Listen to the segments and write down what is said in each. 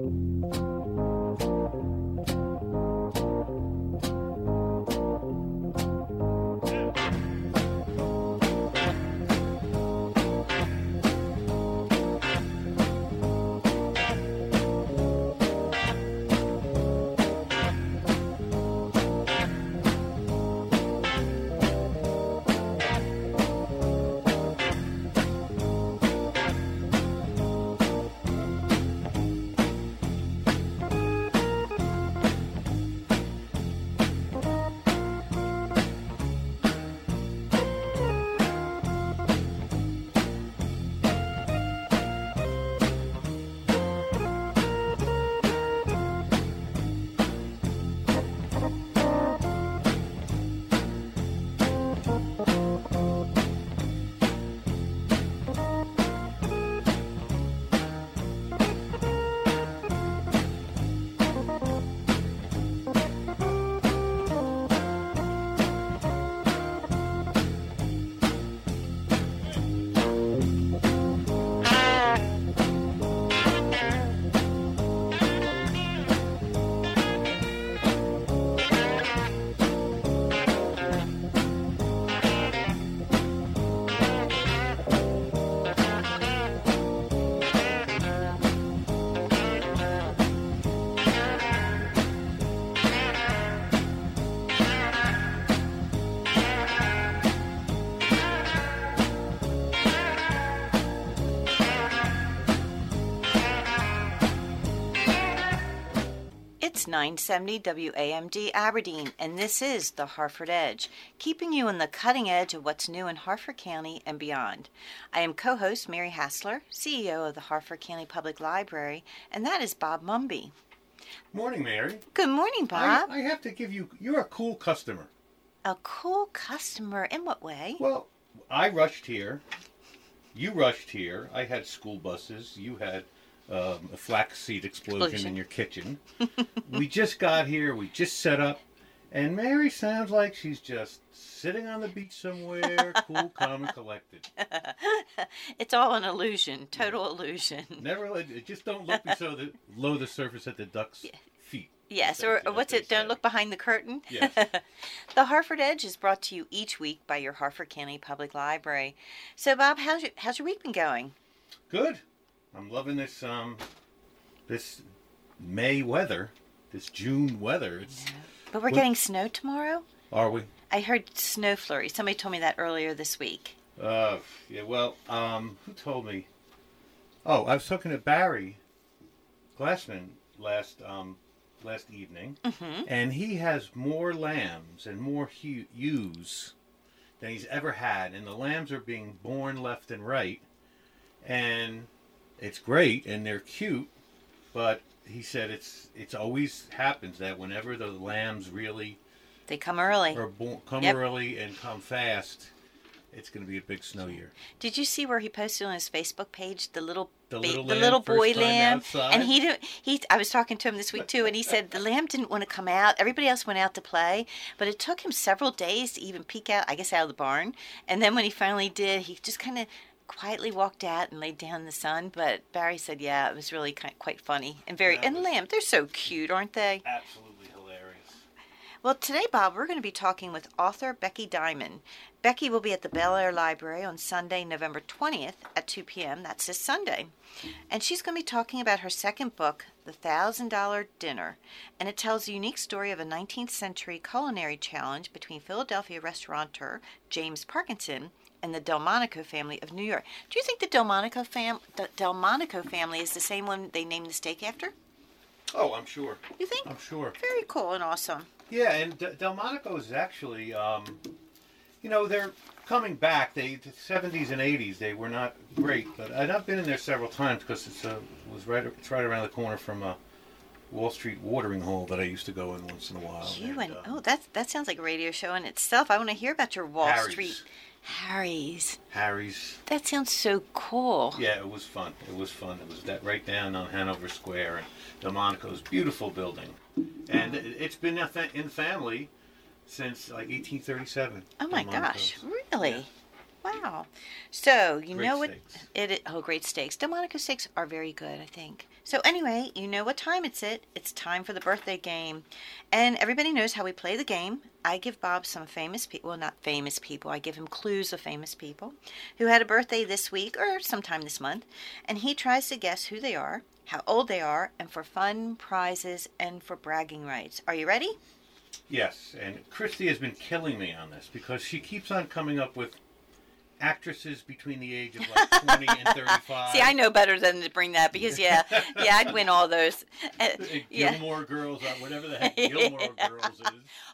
It's 970 WAMD Aberdeen, and this is the Harford Edge, keeping you on the cutting edge of what's new in Harford County and beyond. I am co host Mary Hassler, CEO of the Harford County Public Library, and that is Bob Mumby. Morning, Mary. Good morning, Bob. I, I have to give you, you're a cool customer. A cool customer. In what way? Well, I rushed here. You rushed here. I had school buses. You had um, a flaxseed explosion, Explosion. in your kitchen. we just got here. We just set up. And Mary sounds like she's just sitting on the beach somewhere, cool, calm, and collected. it's all an illusion, total illusion. Never just don't look below the, below the surface at the duck's feet. Yes, or, or what's it? Don't look behind the curtain. Yes. the Harford Edge is brought to you each week by your Harford County Public Library. So, Bob, how's your how's your week been going? Good. I'm loving this um this May weather, this June weather. It's But we're What- getting snow tomorrow. are we? I heard snow flurry. Somebody told me that earlier this week. Uh yeah, well, um who told me? Oh, I was talking to Barry Glassman last um last evening, Mm-hmm. and he has more lambs and more hu- ewes than he's ever had, and the lambs are being born left and right, and it's great and they're cute, but he said it's it's always happens that whenever the lambs really They come early. or born, come Yep. early and come fast, it's going to be a big snow year. Did you see where he posted on his Facebook page the little The ba- little the little boy lamb? And he didn't. He I was talking to him this week too, and he said the lamb didn't want to come out. Everybody else went out to play, but it took him several days to even peek out. I guess out of the barn. And then when he finally did, he just kind of quietly walked out and laid down in the sun. But Barry said, yeah, it was really kind quite funny and very. And lamb, they're so cute, aren't they? Absolutely hilarious. Well, today, Bob, we're going to be talking with author Becky Diamond. Becky will be at the Bel Air Library on Sunday, November 20th at 2 p.m. That's this Sunday. And she's going to be talking about her second book, The Thousand Dollar Dinner. And it tells a unique story of a 19th century culinary challenge between Philadelphia restaurateur James Parkinson and the Delmonico family of New York. Do you think the Delmonico, fam- the Delmonico family is the same one they named the steak after? Oh, I'm sure. You think? I'm sure. Very cool and awesome. Yeah, and D- Delmonico is actually, um, you know, they're coming back. They the 70s and 80s they were not great, but and I've been in there several times because it's uh, was right it's right around the corner from a Wall Street watering hole that I used to go in once in a while. You and uh, oh, that that sounds like a radio show in itself. I want to hear about your Wall Harry's. Street Harry's. Harry's. That sounds so cool. Yeah, it was fun. It was fun. It was that right down on Hanover Square, and Delmonico's beautiful building, and it- it's been in family since like 1837. Oh my gosh, really? Wow. So you Great know what? steaks. It, it oh great steaks. Delmonico steaks are very good. I think So anyway, you know what time it's it. It's time for the birthday game. And everybody knows how we play the game. I give Bob some famous people, well not famous people, I give him clues of famous people who had a birthday this week or sometime this month, and he tries to guess who they are, how old they are, and for fun prizes and for bragging rights. Are you ready? Yes, and Christy has been killing me on this because she keeps on coming up with actresses between the age of like 20 and 35. See, I know better than to bring that because yeah, yeah, I'd win all those. Uh, yeah. Gilmore Girls, uh, whatever the heck Gilmore Girls is.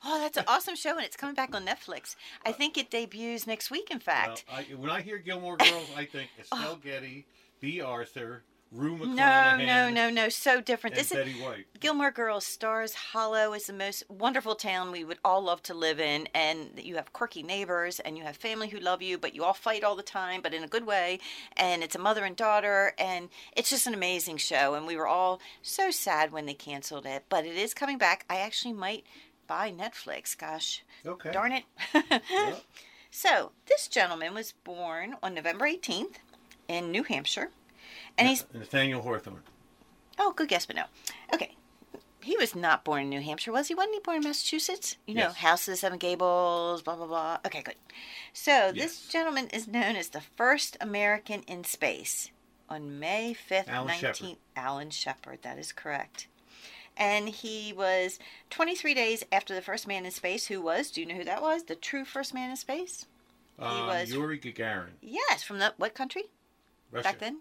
Oh, that's an awesome show, and it's coming back on Netflix. I think it debuts next week. In fact, Well, I, when I hear Gilmore Girls, I think Estelle Getty, Bea Arthur, Rue no, McClanahan, no, no, no, so different. This is Betty White. Gilmore Girls stars Hollow is the most wonderful town we would all love to live in, and you have quirky neighbors, and you have family who love you, but you all fight all the time, but in a good way. And it's a mother and daughter, and it's just an amazing show. And we were all so sad when they canceled it, but it is coming back. I actually might buy Netflix. Gosh, Okay. darn it. Yeah. So this gentleman was born on November 18th in New Hampshire, and he's Nathaniel Hawthorne. Oh, good guess, but no. Okay. He was not born in New Hampshire, was he? Wasn't he born in Massachusetts? You know, Yes. House of the Seven Gables, blah, blah, blah. Okay, good. So this gentleman is known as the first American in space on May 5th, Alan 19... Shepard. Alan Shepard, that is correct. And he was 23 days after the first man in space, who was, do you know who that was? The true first man in space? Um, was- Yuri Gagarin. Yes, from the, what country? Russia. back then?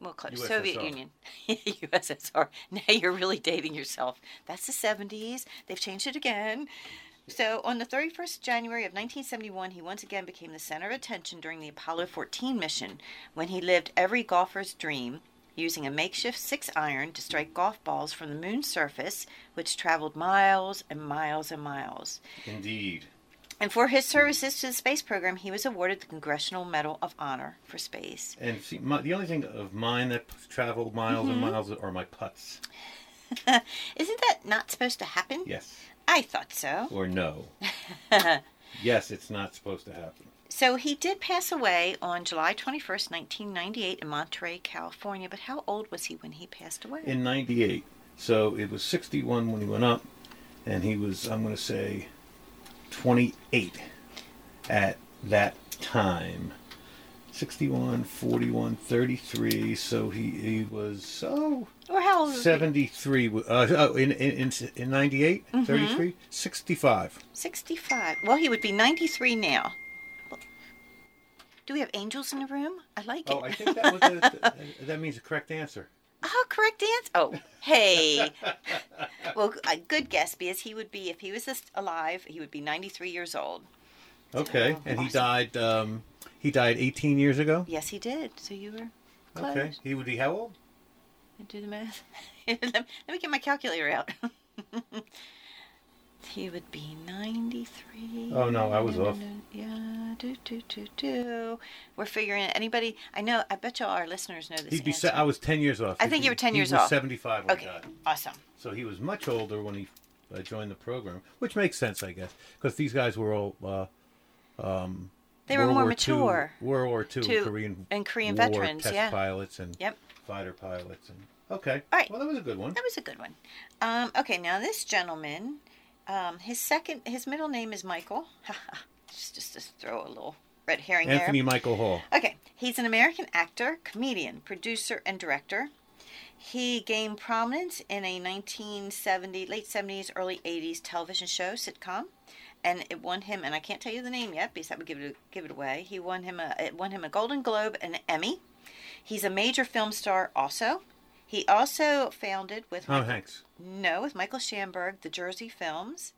Well, close. USSR. Soviet Union. USSR. Now you're really dating yourself. That's the 70s. They've changed it again. So, on the 31st January of 1971, he once again became the center of attention during the Apollo 14 mission when he lived every golfer's dream using a makeshift six iron to strike golf balls from the moon's surface, which traveled miles and miles and miles. Indeed. And for his services to the space program, he was awarded the Congressional Medal of Honor for space. And see, my, the only thing of mine that traveled miles Mm-hmm. and miles are my putts. Isn't that not supposed to happen? Yes. I thought so. Or no. yes, it's not supposed to happen. So he did pass away on July 21st, 1998, in Monterey, California. But how old was he when he passed away? In 98. So it was 61 when he went up. And he was, I'm going to say, 28 at that time. 61, 41, 33. So he, he was, oh, or how old was he? 73. Uh, oh, in, in, in, in 98, Mm-hmm. 33, 65. 65. Well, he would be 93 now. Do we have angels in the room? I like it. Oh, I think that was the, that means the correct answer. Oh, correct answer. Oh, hey. well, a good guess because he would be, if he was this alive, he would be 93 years old. Okay, Oh, and he died. Um, he died 18 years ago. Yes, he did. So you were close. Okay, he would be how old? Do the math. let me get my calculator out. he would be 93. Oh, no, I was off. Yeah, do, do, do, do. We're figuring it. Anybody, I know, I bet you all our listeners know this He'd be. Se- I was 10 years off. I think you were 10 he years was off. 75 when okay, awesome. So he was much older when he uh, joined the program, which makes sense, I guess, because these guys were all. Uh, um, They were World more War mature. II, World War II, To- Korean and Korean War veterans, test yeah. pilots and Yep. fighter pilots and okay. All right. Well, that was a good one. That was a good one. Um, okay, now this gentleman, um, his second, his middle name is Michael. just, just to throw a little red herring Anthony there. Michael Hall. Okay, he's an American actor, comedian, producer, and director. He gained prominence in a 1970, late 70s, early 80s television show sitcom, and it won him. And I can't tell you the name yet because that would give it give it away. He won him a it won him a Golden Globe and an Emmy. He's a major film star also. He also founded with Tom Michael- Hanks. no with Michael Shamberg the Jersey Films.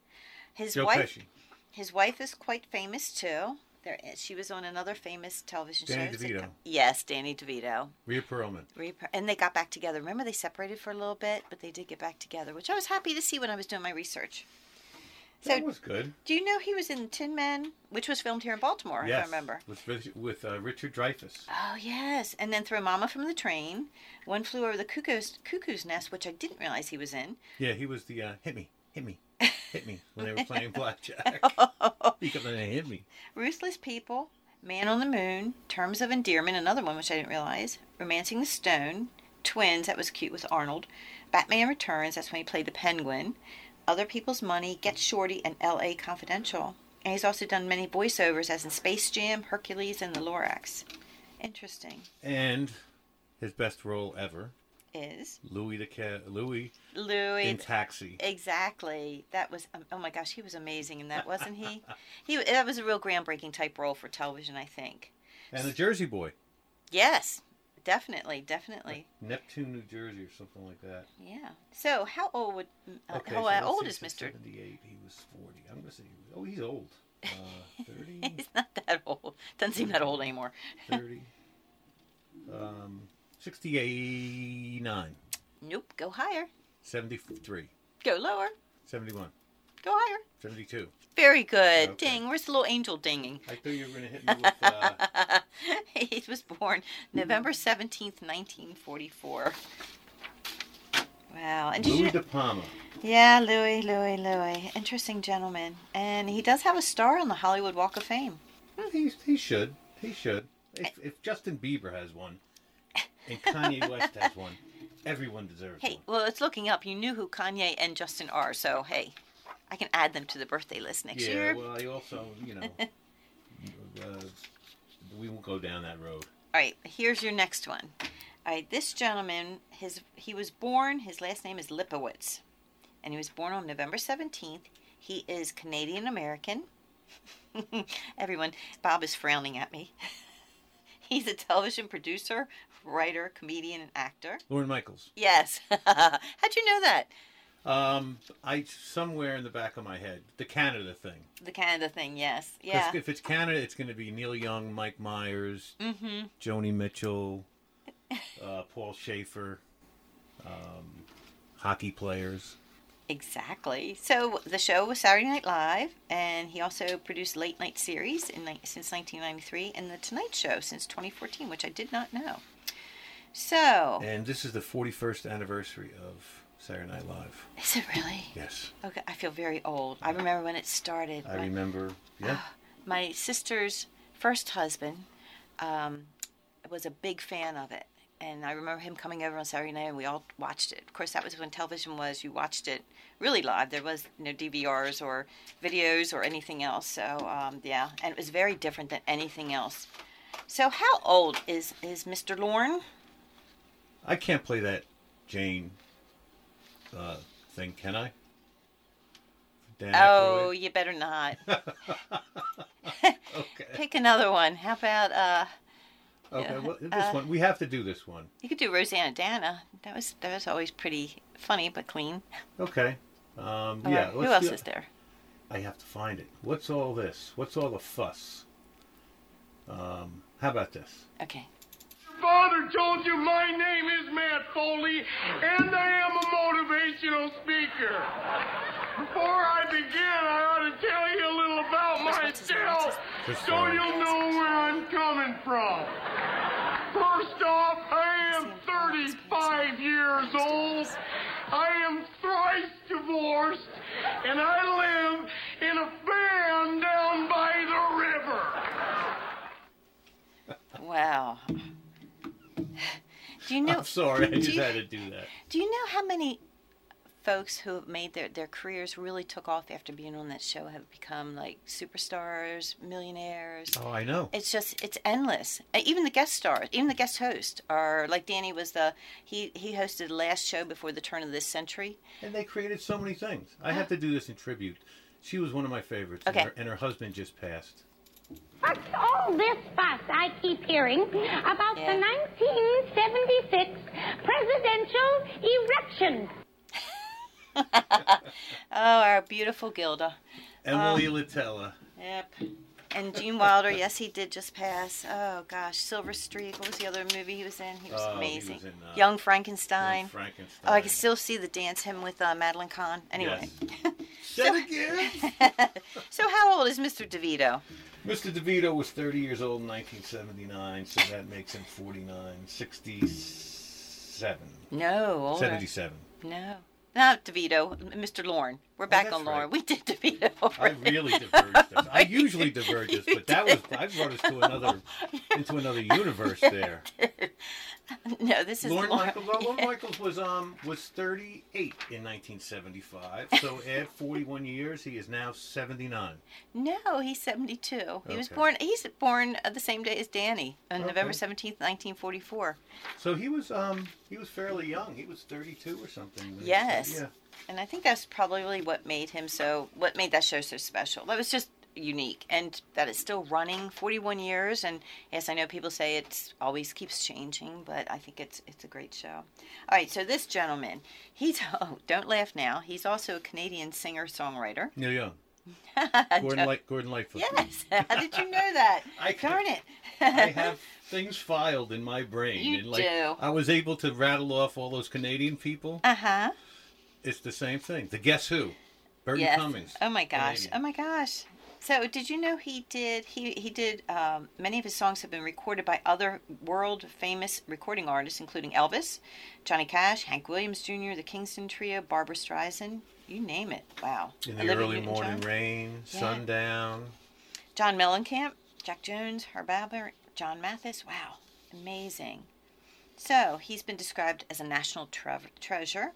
His Joe wife Pesci. his wife is quite famous too. There, she was on another famous television Danny show. Danny DeVito. Yes, Danny DeVito. Rhea Perlman. Rep- And they got back together. Remember, they separated for a little bit, but they did get back together, which I was happy to see when I was doing my research. So, that was good. do you know he was in Tin Man, which was filmed here in Baltimore? yes. If I remember. With with uh, Richard Dreyfuss. Oh yes, and then Throw Mama from the Train, One Flew Over the Cuckoo's Cuckoo's Nest, which I didn't realize he was in. Yeah, he was the uh, hit me, hit me, hit me when they were playing blackjack. he kept on hit me. Ruthless People, Man on the Moon, Terms of Endearment, another one which I didn't realize, Romancing the Stone, Twins, that was cute with Arnold. Batman Returns, that's when he played the Penguin. Other People's Money, Get Shorty, and L.A. Confidential. And he's also done many voiceovers, as in Space Jam, Hercules, and The Lorax. Interesting. And his best role ever, Is Louis the Ca- Louis Louis. in Taxi. Exactly. That was um, oh my gosh, he was amazing in that, wasn't he? he that was a real groundbreaking type role for television, I think. And the Jersey Boy, Yes, definitely, definitely. Neptune, New Jersey, or something like that. Yeah. So, how old would uh, Okay, how so uh, let's old is Mister? 78. He was 40. I'm gonna say. he was- Oh, he's old. Uh, 30, He's not that old. Doesn't seem that old anymore. 30. Um, 69, Nope. Go higher. 73, Go lower. 71, Go higher. 72. Very good. Okay. Ding. Where's the little angel dinging? I thought you were gonna hit me with. Uh, he was born November seventeenth, nineteen forty-four. Wow. And Louis you? De Palma. Yeah, Louis, Louis, Louis. Interesting gentleman. And he does have a star on the Hollywood Walk of Fame. He, he should. He should. If, if Justin Bieber has one, and Kanye West has one, everyone deserves Hey, one. Hey, well, it's looking up. You knew who Kanye and Justin are, so hey, I can add them to the birthday list next yeah, year. well, I also, you know, uh, we won't go down that road. All right, here's your next one. All right, this gentleman, his he was born. His last name is Lipowitz, and he was born on November seventeenth. He is Canadian American. Everyone, Bob is frowning at me. He's a television producer, writer, comedian, and actor. Lorne Michaels. Yes. How'd you know that? Um, I somewhere in the back of my head, the Canada thing. The Canada thing, yes, Yeah. If it's Canada, it's going to be Neil Young, Mike Myers, Mm-hmm. Joni Mitchell, uh, Paul Shaffer, um, hockey players. Exactly. So the show was Saturday Night Live, and he also produced late night series in, since 1993 and The Tonight Show since 2014, which I did not know. So, And this is the 41st anniversary of Saturday Night Live. is it really? Yes, Okay, I feel very old. I remember when it started. I My- remember. Yeah, my sister's first husband um, was a big fan of it. And I remember him coming over on Saturday night and we all watched it. Of course, that was when television was, you watched it really live. There was no DVRs or videos or anything else. So, um, yeah, and it was very different than anything else. So, how old is, is Mr. Lorne? I can't play that Jane uh, thing, can I? Dan Oh, Aykroyd? you better not. okay. Pick another one. How about, uh, Okay, well, this uh, one we have to do this one. you could do Rosanna Dana. That was, that was always pretty funny but clean. Okay. Um, All yeah. right, Who else do- is there? I have to find it. What's all this? What's all the fuss? Um, how about this? Okay. Father told you my name is Matt Foley, and I am a motivational speaker. Before I begin, I ought to tell you a little about What's- what's his name? What's myself so you'll know where I'm coming from. First off, I am 35 years old. I am thrice divorced, and I live in a van down by the river. Wow. Do you know? I'm sorry, I just you- had to do that. Do you know how many folks who have made their, their careers really took off after being on that show have become like superstars, millionaires? Oh, I know. It's just it's endless. Uh, Even the guest stars, even the guest host, are like Danny was the he he hosted the last show before the turn of this century. And they created so many things. I have to do this in tribute. She was one of my favorites. Okay. And her, and her husband just passed. What's all this fuss I keep hearing about Yeah. the 1976 presidential erection? Oh, our beautiful Gilda. Emily Litella. Yep. And Gene Wilder, yes, he did just pass. Oh gosh, Silver Streak. What was the other movie he was in? He was Oh, he amazing. was in, uh, Young Frankenstein. Young Frankenstein. Oh, I can still see the dance him with uh, Madeline Kahn. Anyway, Said again. so how old is Mr. DeVito? Mr. DeVito was 30 years old in 1979, so that makes him 49, 67, No, older. 77. No, not DeVito. Mr. Lorne. We're oh, back that's on Lorne. right. We did DeVito. I really diverged. I usually diverge us, but that was I brought us to another into another universe there. No, this is Lorne Lorne- Michaels. Lorne Michaels was um was 38 in 1975. So add 41 years, he is now 79. No, he's 72. He was born. He's born uh, the same day as Danny on November Okay. 17th, 1944. So he was um he was fairly young. He was 32 or something. Yes. started- And I think that's probably what made him so. What made that show so special. That was just unique, and that it's still running 41 years. And yes, I know people say it's always keeps changing, but I think it's it's a great show. All right, so this gentleman, he's oh, don't laugh now. He's also a Canadian singer songwriter. Yeah, Neil Young. Gordon Light Gordon Lightfoot. Yes. How did you know that? I Darn it. I have things filed in my brain. You and like do. I was able to rattle off all those Canadian people. Uh huh. It's the same thing. The Guess Who? Bertie Yes. Cummings. Oh my gosh. Canadian. Oh my gosh. So did you know he did he he did um, many of his songs have been recorded by other world famous recording artists including Elvis, Johnny Cash, Hank Williams Jr., the Kingston Trio, Barbra Streisand, you name it. Wow. In the Olivia early morning Newton-John, rain, Yeah. sundown. John Mellencamp, Jack Jones, Herb Alpert, John Mathis. Wow. Amazing. So he's been described as a national tre- treasure.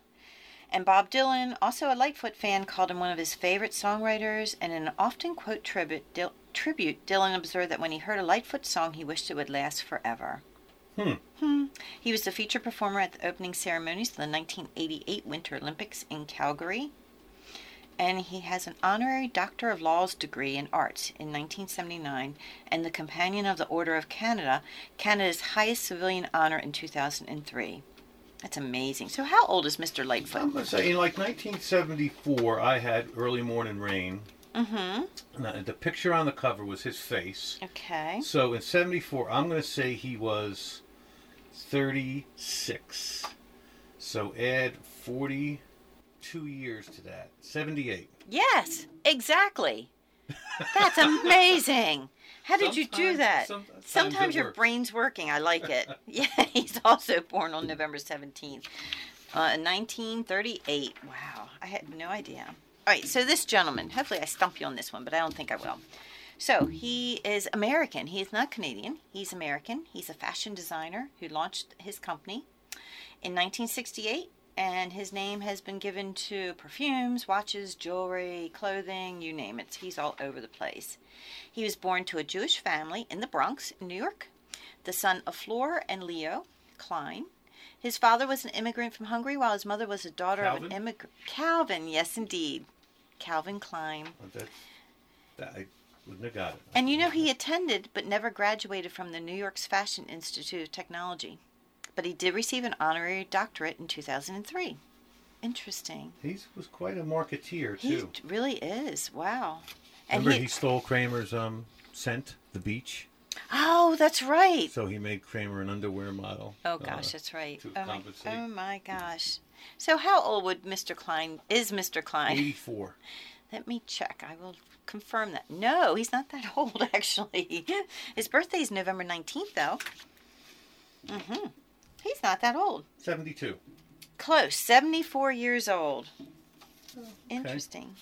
And Bob Dylan, also a Lightfoot fan, called him one of his favorite songwriters. And in an often quote tribute, Dil- tribute, Dylan observed that when he heard a Lightfoot song, he wished it would last forever. Hmm. He was the featured performer at the opening ceremonies of the 1988 Winter Olympics in Calgary. And he has an honorary Doctor of Laws degree in arts in 1979 and the Companion of the Order of Canada, Canada's highest civilian honor in 2003. That's amazing. So, how old is Mr. Lightfoot? I'm gonna say in like 1974, I had early morning rain. Mm-hmm. The picture on the cover was his face. Okay. So in 74, I'm going to say he was 36. So add 42 years to that. 78. Yes, exactly. That's amazing. How did you do Sometimes- that? sometimes Sometimes your works. brain's working. I like it. yeah, he's also born on November 17th, uh, 1938. Wow, I had no idea. All right, so this gentleman, hopefully I stump you on this one, but I don't think I will. So he is American. He is not Canadian. He's American. He's a fashion designer who launched his company in 1968, and his name has been given to perfumes, watches, jewelry, clothing, you name it. He's all over the place. He was born to a Jewish family in the Bronx, New York, the son of Fleur and Leo Klein. His father was an immigrant from Hungary, while his mother was a daughter of Calvin? an immigrant. Calvin, yes, indeed. Calvin Klein. That, that, I wouldn't have got it. And you know, he attended but never graduated from the New York's Fashion Institute of Technology. But he did receive an honorary doctorate in 2003. Interesting. He was quite a marketeer, too. He really is. Wow. And Remember, he, he stole Kramer's um, scent, the beach. oh, that's right. So he made Kramer an underwear model. Oh uh, gosh, that's right. Oh my, oh my gosh. So how old would Mr. Klein is Mr. Klein? 84. Let me check. I will confirm that. No, he's not that old actually. His birthday is November 19th though. Mhm. He's not that old. 72. Close. 74 years old. Interesting.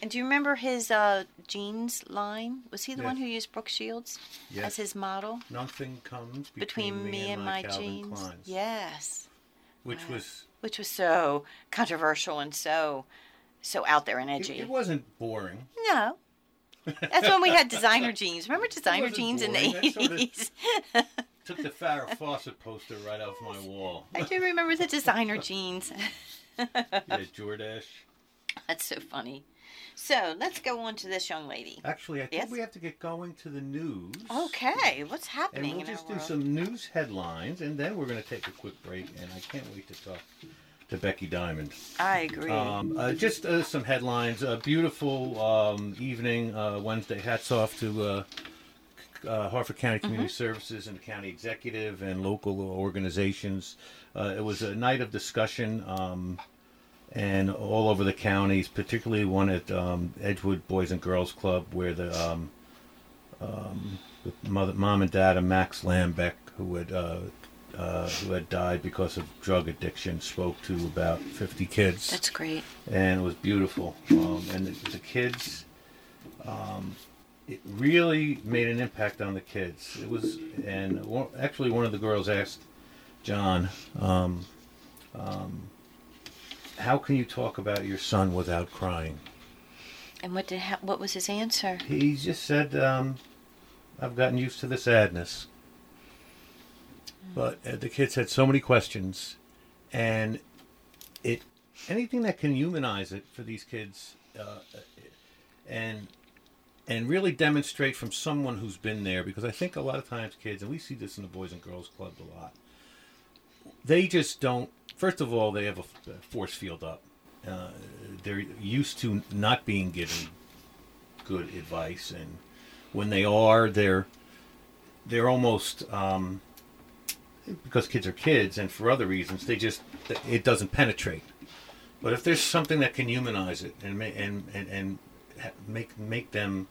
And do you remember his uh, jeans line? Was he the one Yes. who used Brooke Shields Yes. as his model? Nothing comes Between, me and my, Calvin jeans. Kleins, Yes. Which Wow. was Which was so controversial and so so out there and it, edgy. it wasn't boring. No. That's when we had designer jeans. Remember designer wasn't jeans in the boring. Sorta- 80s? Took the Farrah Fawcett poster right off my wall. I do remember the designer jeans. yeah, Jordache. That's so funny. So let's go on to this young lady. Actually, I think Yes? we have to get going to the news. Okay, what's happening? And happening we'll in just our do world? some news headlines, and then we're going to take a quick break. And I can't wait to talk to Becky Diamond. I agree. Um, uh, just uh, some headlines. A beautiful um, evening uh, Wednesday. Hats off to uh, Harford County Community Services and the county executive and local organizations. Uh, it was a night of discussion. Um, and all over the counties, particularly one at um, Edgewood Boys and Girls Club, where the, um, um, the mother, mom and dad of Max Lambeck, who had uh, uh, who had died because of drug addiction, spoke to about 50 kids That's great. and it was beautiful. Um, and the, the kids, um, it really made an impact on the kids. It was, and one, actually, one of the girls asked John, um, um, how can you talk about your son without crying? And what did ha- what was his answer? He just said, um, "I've gotten used to the sadness." But uh, the kids had so many questions, and it anything that can humanize it for these kids, uh, and and really demonstrate from someone who's been there, because I think a lot of times kids, and we see this in the Boys and Girls Club a lot, they just don't. First of all, they have a force field up. Uh, they're used to not being given good advice, and when they are, they're they're almost um, because kids are kids, and for other reasons, they just it doesn't penetrate. But if there's something that can humanize it and and and, and make make them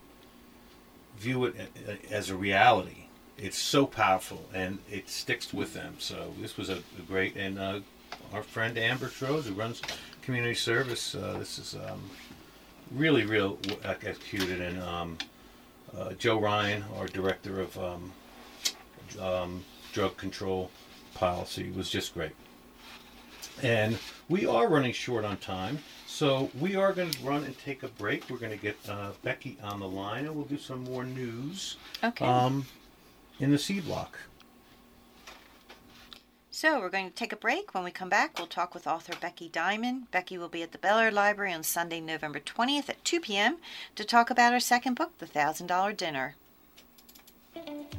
view it as a reality, it's so powerful and it sticks with them. So this was a, a great and uh, our friend Amber Shrodes, who runs community service, uh, this is um, really real executed and um, uh, Joe Ryan, our director of um, um, drug control policy, was just great. And we are running short on time, so we are going to run and take a break. We're going to get uh, Becky on the line, and we'll do some more news Okay. um, in the C block. So we're going to take a break. When we come back, we'll talk with author Becky Diamond. Becky will be at the Bel Air Library on Sunday, November 20th at 2 p.m. to talk about her second book, The Thousand Dollar Dinner.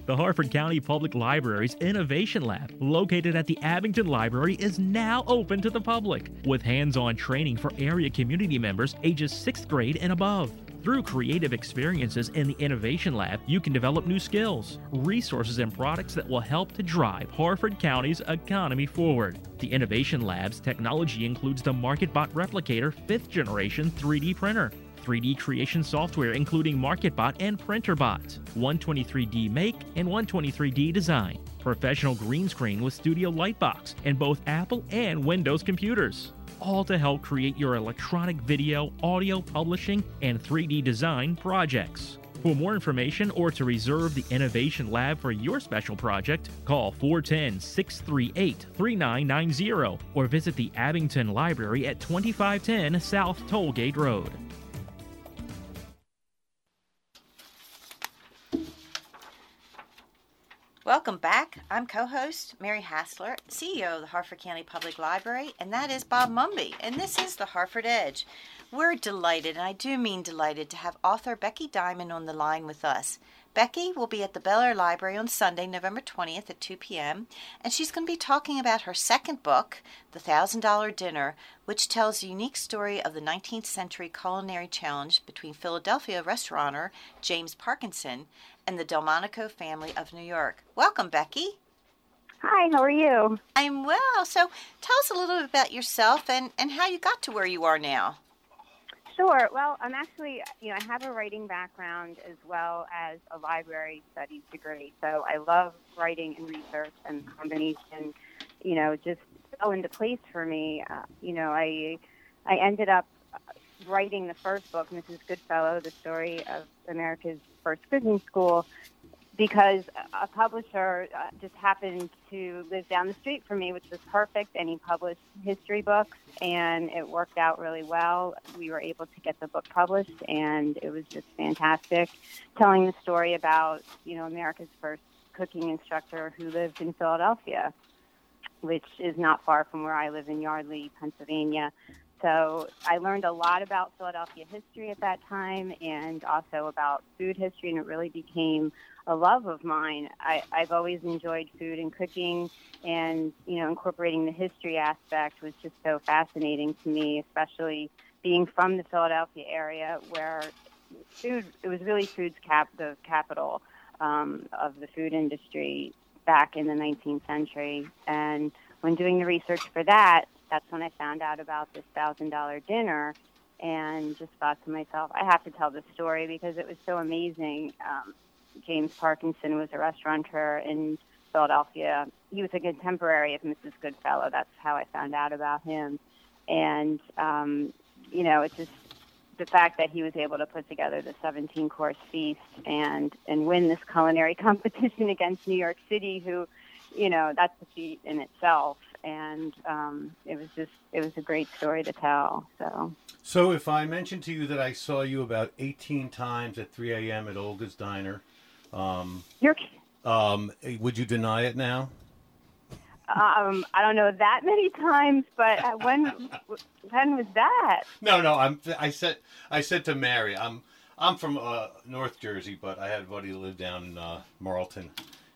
The Harford County Public Library's Innovation Lab, located at the Abingdon Library, is now open to the public with hands on training for area community members ages 6th grade and above. Through creative experiences in the Innovation Lab, you can develop new skills, resources, and products that will help to drive Harford County's economy forward. The Innovation Lab's technology includes the MakerBot Replicator 5th generation 3D printer, 3D creation software including MakerBot and Printrbot, 123D Make and 123D Design, professional green screen with Studio Lightbox, and both Apple and Windows computers. All to help create your electronic video, audio publishing, and 3D design projects. For more information or to reserve the Innovation Lab for your special project, call 410 638 3990 or visit the Abingdon Library at 2510 South Tollgate Road. Welcome back. I'm co host Mary Hassler, CEO of the Harford County Public Library, and that is Bob Mumby, and this is the Harford Edge. We're delighted, and I do mean delighted, to have author Becky Diamond on the line with us. Becky will be at the Bel Air Library on Sunday, November 20th at 2 p.m., and she's going to be talking about her second book, The Thousand Dollar Dinner, which tells a unique story of the 19th century culinary challenge between Philadelphia restaurateur James Parkinson and the Delmonico family of New York. Welcome, Becky. Hi, how are you? I'm well. So tell us a little bit about yourself and, and how you got to where you are now. Sure. Well, I'm actually, you know, I have a writing background as well as a library studies degree. So I love writing and research and combination, you know, just fell into place for me. Uh, you know, I I ended up writing the first book, Mrs. Goodfellow, the story of America's first cooking school, because a publisher uh, just happened to live down the street from me, which was perfect. And he published history books, and it worked out really well. We were able to get the book published, and it was just fantastic, telling the story about you know America's first cooking instructor who lived in Philadelphia, which is not far from where I live in Yardley, Pennsylvania. So I learned a lot about Philadelphia history at that time and also about food history, and it really became a love of mine. I, I've always enjoyed food and cooking, and you know, incorporating the history aspect was just so fascinating to me, especially being from the Philadelphia area where food it was really food's cap the capital um, of the food industry back in the 19th century. And when doing the research for that, that's when I found out about this thousand dollar dinner and just thought to myself, I have to tell this story because it was so amazing. Um, James Parkinson was a restaurateur in Philadelphia. He was a contemporary of Mrs. Goodfellow. That's how I found out about him. And, um, you know, it's just the fact that he was able to put together the 17 course feast and, and win this culinary competition against New York City, who you know, that's a feat in itself. And um, it was just, it was a great story to tell. So. So if I mentioned to you that I saw you about 18 times at 3 a.m. at Olga's Diner, um, You're, um, would you deny it now? um, I don't know that many times, but uh, when, when was that? No, no. I'm. I said. I said to Mary. I'm. I'm from uh, North Jersey, but I had a buddy that lived down in uh, Marlton,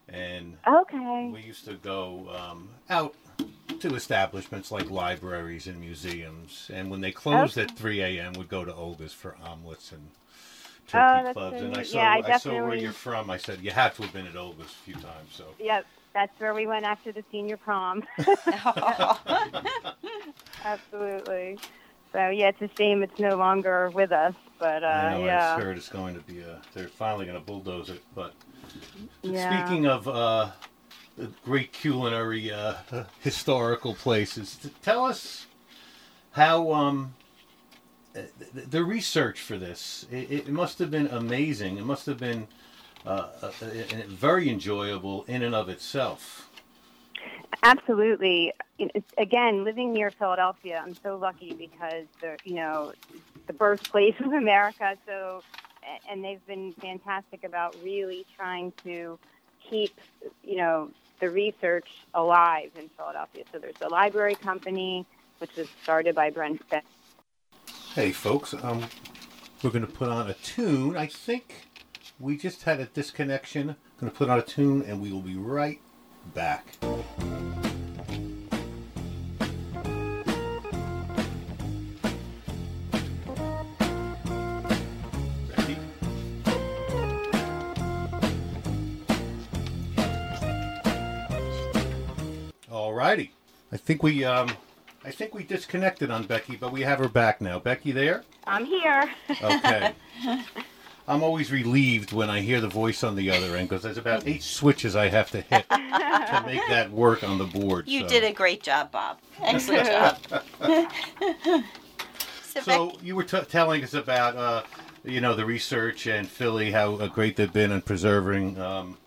and Okay. we used to go um, out to establishments like libraries and museums. And when they closed Okay. at 3 a.m., we'd go to Olga's for omelets and Oh, turkey that's clubs. And I saw. Yeah, I I, saw where you're from. I said you have to have been at Olga's a few times. So. Yep, that's where we went after the senior prom. Absolutely. So yeah, it's a shame it's no longer with us, but uh, I know. yeah, I heard it's going to be a. They're finally going to bulldoze it. But yeah. speaking of uh, great culinary uh, historical places, tell us how um, uh, the, research for this. It, it must have been amazing. It must have been uh, uh, uh, very enjoyable in and of itself. Absolutely. Again, living near Philadelphia, I'm so lucky because the you know the birthplace of America. So, and they've been fantastic about really trying to keep you know the research alive in Philadelphia. So there's the library company, which was started by Brent. Hey, folks, um, we're going to put on a tune. I think we just had a disconnection. Going to put on a tune, and we will be right back. Righty. I think we um, I think we disconnected on Becky, but we have her back now. Becky, there? I'm here. Okay. I'm always relieved when I hear the voice on the other end because there's about eight switches I have to hit to make that work on the board. You so. did a great job, Bob. Excellent job. so, So Becky, you were t- telling us about, uh, you know, the research and Philly, how uh, great they've been in preserving um,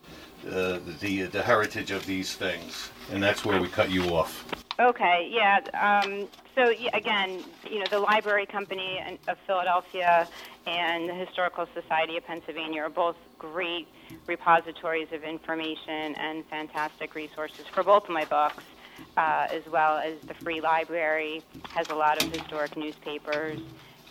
uh, the the heritage of these things, and that's where we cut you off. Okay, yeah. Um, so again, you know, the Library Company of Philadelphia and the Historical Society of Pennsylvania are both great repositories of information and fantastic resources for both of my books, uh, as well as the Free Library has a lot of historic newspapers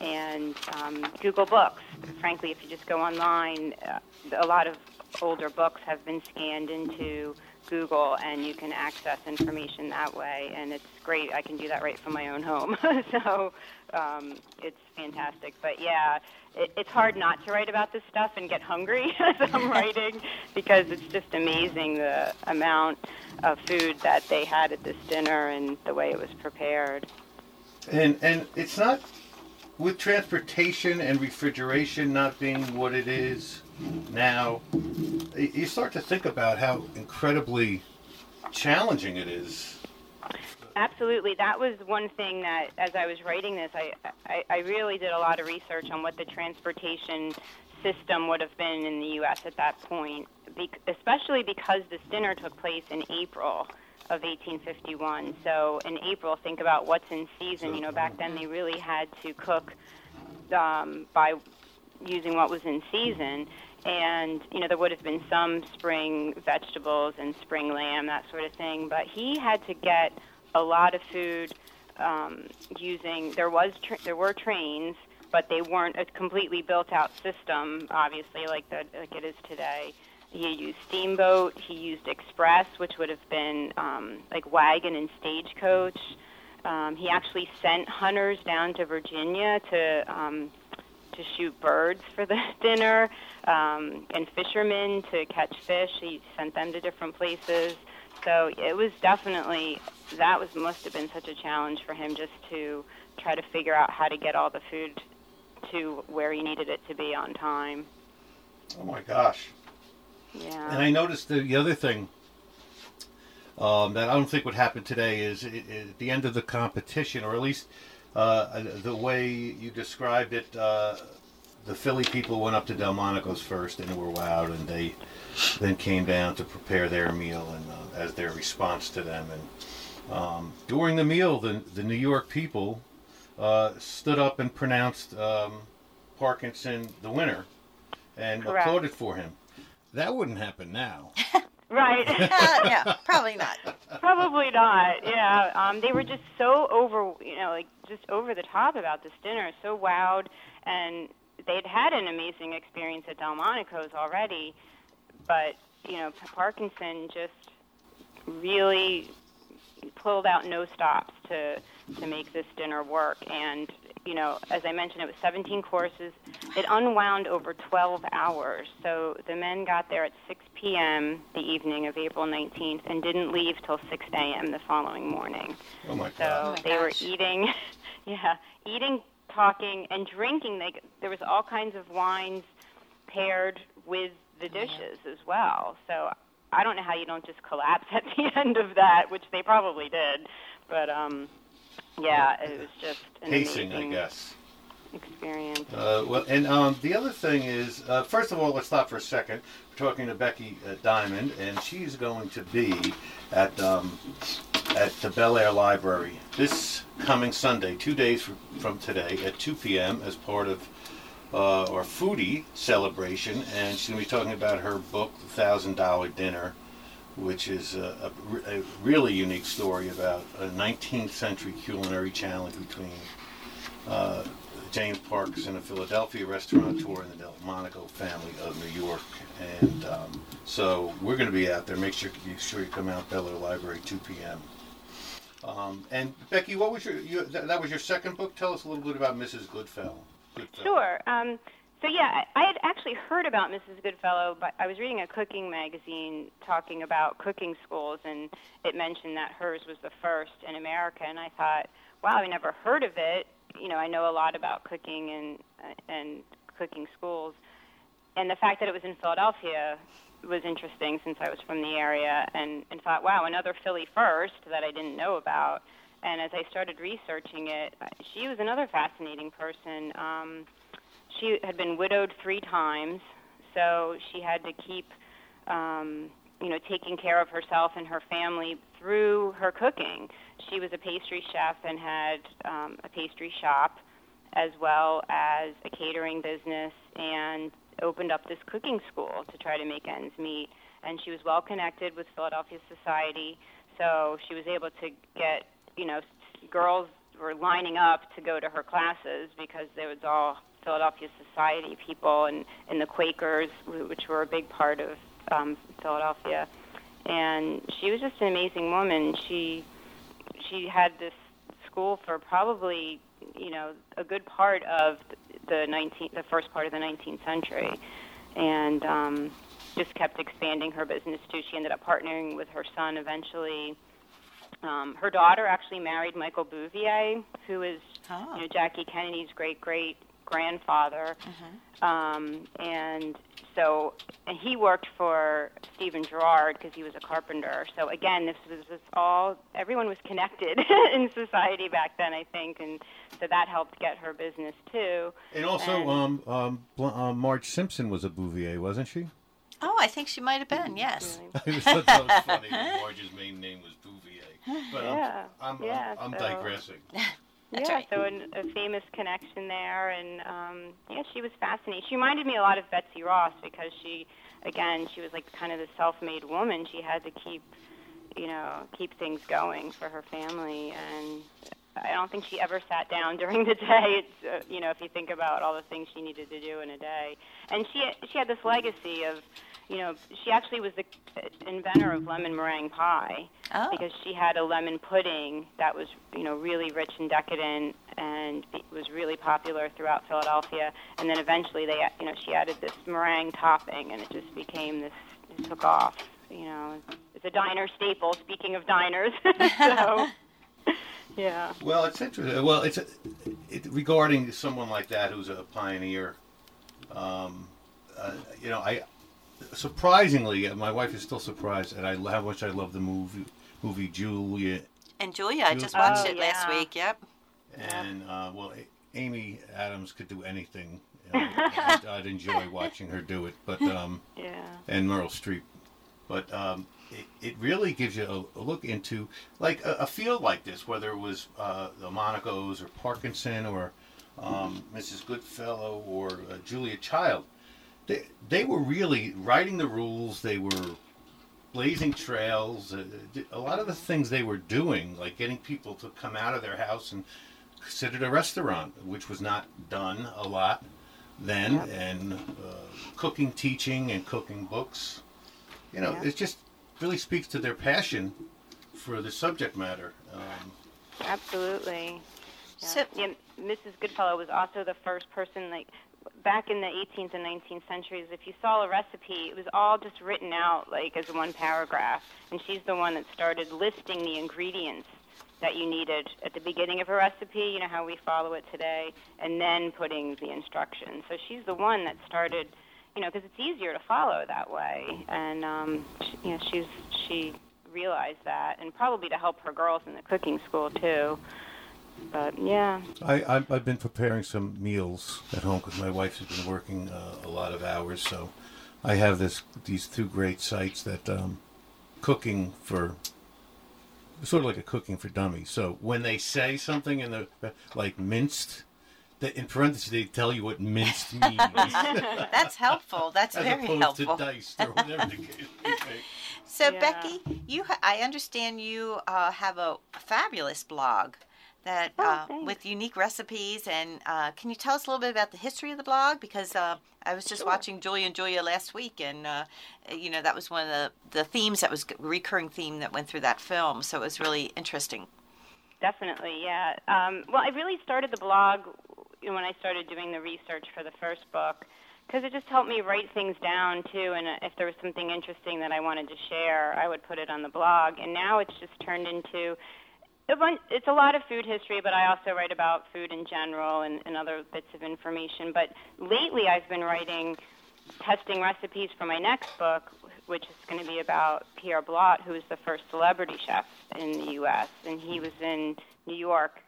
and um, Google Books. Frankly, if you just go online, uh, a lot of older books have been scanned into Google, and you can access information that way. And it's great. I can do that right from my own home. so um, it's fantastic. But yeah, it, it's hard not to write about this stuff and get hungry as I'm writing because it's just amazing the amount of food that they had at this dinner and the way it was prepared. And and it's not with transportation and refrigeration not being what it is now. You start to think about how incredibly challenging it is. Absolutely. That was one thing that, as I was writing this, I, I, I really did a lot of research on what the transportation system would have been in the U.S. at that point, be, especially because this dinner took place in April of 1851. So in April, think about what's in season. You know, back then they really had to cook um, by using what was in season. And, you know, there would have been some spring vegetables and spring lamb, that sort of thing. But he had to get a lot of food um, using, there, was tra- there were trains, but they weren't a completely built out system, obviously, like, the, like it is today. He used steamboat, he used express, which would have been um, like wagon and stagecoach. Um, he actually sent hunters down to Virginia to um, to shoot birds for the dinner, um, and fishermen to catch fish. He sent them to different places. So it was definitely that was must have been such a challenge for him just to try to figure out how to get all the food to where he needed it to be on time. Oh my gosh. Yeah. And I noticed the, the other thing um, that I don't think would happen today is i i at the end of the competition, or at least uh, the way you described it, uh, the Philly people went up to Delmonico's first and were wowed, and they then came down to prepare their meal and uh, as their response to them. And um, during the meal, the the New York people uh, stood up and pronounced um, Parkinson the winner and Correct. applauded for him. That wouldn't happen now. Right. Uh, yeah, probably not. Probably not. Yeah. Um, they were just so over, you know, like just over the top about this dinner, so wowed, and they'd had an amazing experience at Delmonico's already, but you know, Parkinson just really pulled out no stops to to make this dinner work. And you know as i mentioned it was 17 courses. It unwound over 12 hours. So the men got there at 6 p.m the evening of april 19th and didn't leave till 6 a.m the following morning. Oh my so God! Oh my they were eating yeah eating talking and drinking they there was all kinds of wines paired with the dishes as well so i don't know how you don't just collapse at the end of that which they probably did but um yeah it was just an Pacing, I amazing guess. experience Uh, well, and um, the other thing is, uh, first of all, let's stop for a second. We're talking to Becky uh, Diamond, and she's going to be at um, at the Bel Air Library this coming Sunday, two days from today, at 2 p.m. as part of uh, our foodie celebration, and she's going to be talking about her book, The Thousand Dollar Dinner, which is a, a a really unique story about a 19th century culinary challenge between uh, James Parkinson, a Philadelphia restaurateur, and the Delmonico family of New York. And um, so we're going to be out there. Make sure you sure you come out Bel Air Library 2 p.m. Um, and Becky, what was your you, that, was your second book? Tell us a little bit about Mrs. Goodfellow. Goodfellow. Sure. Um, so yeah, I, I had actually heard about Mrs. Goodfellow, but I was reading a cooking magazine talking about cooking schools, and it mentioned that hers was the first in America, and I thought, wow, I never heard of it. You know, I know a lot about cooking and and cooking schools, and the fact that it was in Philadelphia was interesting since I was from the area, and and thought, wow, another Philly first that I didn't know about. And as I started researching it, she was another fascinating person. Um, she had been widowed three times, so she had to keep, um, you know, taking care of herself and her family through her cooking. She was a pastry chef and had um, a pastry shop, as well as a catering business, and opened up this cooking school to try to make ends meet. And she was well connected with Philadelphia Society, so she was able to get, you know, girls were lining up to go to her classes because there was all Philadelphia Society people and, and the Quakers, which were a big part of um, Philadelphia. And she was just an amazing woman. She she had this school for probably you know a good part of the 19 the first part of the 19th century, and um, just kept expanding her business too. She ended up partnering with her son eventually. Um, her daughter actually married Michael Bouvier, who is Oh. you know Jackie Kennedy's great great grandfather, um, and so and he worked for Stephen Girard because he was a carpenter. So again, this was this all everyone was connected in society back then, I think, and so that helped get her business too. And also, And- um, um, Bl- um, Marge Simpson was a Bouvier, wasn't she? Oh, I think she might have been. Yes. I thought that was funny. Marge's main name was Bouvier. But Yeah, I'm, I'm, yeah, I'm, I'm so- digressing. That's yeah, right. so an, a famous connection there, and um, yeah, she was fascinating. She reminded me a lot of Betsy Ross because she, again, she was like kind of the self-made woman. She had to keep, you know, keep things going for her family, and I don't think she ever sat down during the day. It's, uh, you know, if you think about all the things she needed to do in a day, and she she had this legacy of, you know, she actually was the inventor of lemon meringue pie Oh. because she had a lemon pudding that was you know really rich and decadent and was really popular throughout Philadelphia and then eventually they you know she added this meringue topping and it just became this it took off you know it's a diner staple speaking of diners so yeah Well, it's interesting. Well, it's a, it, regarding someone like that who's a pioneer. Um, uh, you know, I surprisingly, my wife is still surprised at I, how much I love the movie movie Julia. And Julia, I just watched Oh, it last week. Yep. And uh, well, Amy Adams could do anything, you know, I'd, I'd enjoy watching her do it. But um, Yeah. and Meryl Streep. But um, it, it really gives you a, a look into like a, a field like this, whether it was uh, the Monacos or Parkinson or um, Mrs. Goodfellow or uh, Julia Child. They, they were really writing the rules. They were blazing trails. Uh, a lot of the things they were doing, like getting people to come out of their house and sit at a restaurant, which was not done a lot then, Yep. and uh, cooking, teaching, and cooking books. You know, Yeah. it just really speaks to their passion for the subject matter. Um, Absolutely. Yeah. So- yeah, Mrs. Goodfellow was also the first person, like, back in the 18th and 19th centuries, if you saw a recipe, it was all just written out, like, as one paragraph. And she's the one that started listing the ingredients that you needed at the beginning of a recipe, you know, how we follow it today, and then putting the instructions. So she's the one that started, you know, because it's easier to follow that way. And, um, she, you know, she's, she realized that, and probably to help her girls in the cooking school, too. But yeah, I, I've, I've been preparing some meals at home because my wife has been working uh, a lot of hours. So I have this these two great sites that um, cooking for sort of like a cooking for dummies. So when they say something in the like minced, that in parentheses they tell you what minced means That's helpful. That's as very opposed helpful. to diced or whatever the case may be. So Yeah. Becky, you I understand you uh, have a fabulous blog that Oh, uh, with unique recipes and uh, can you tell us a little bit about the history of the blog because uh, I was just watching Julia and Julia last week and uh, you know that was one of the, the themes that was a recurring theme that went through that film so it was really interesting. definitely, yeah. Um, well, I really started the blog when I started doing the research for the first book because it just helped me write things down too. And uh, if there was something interesting that I wanted to share, I would put it on the blog. And now it's just turned into it's a lot of food history, but I also write about food in general and, and other bits of information. But lately, I've been writing testing recipes for my next book, which is going to be about Pierre Blot, who was the first celebrity chef in the U.S. and he was in New York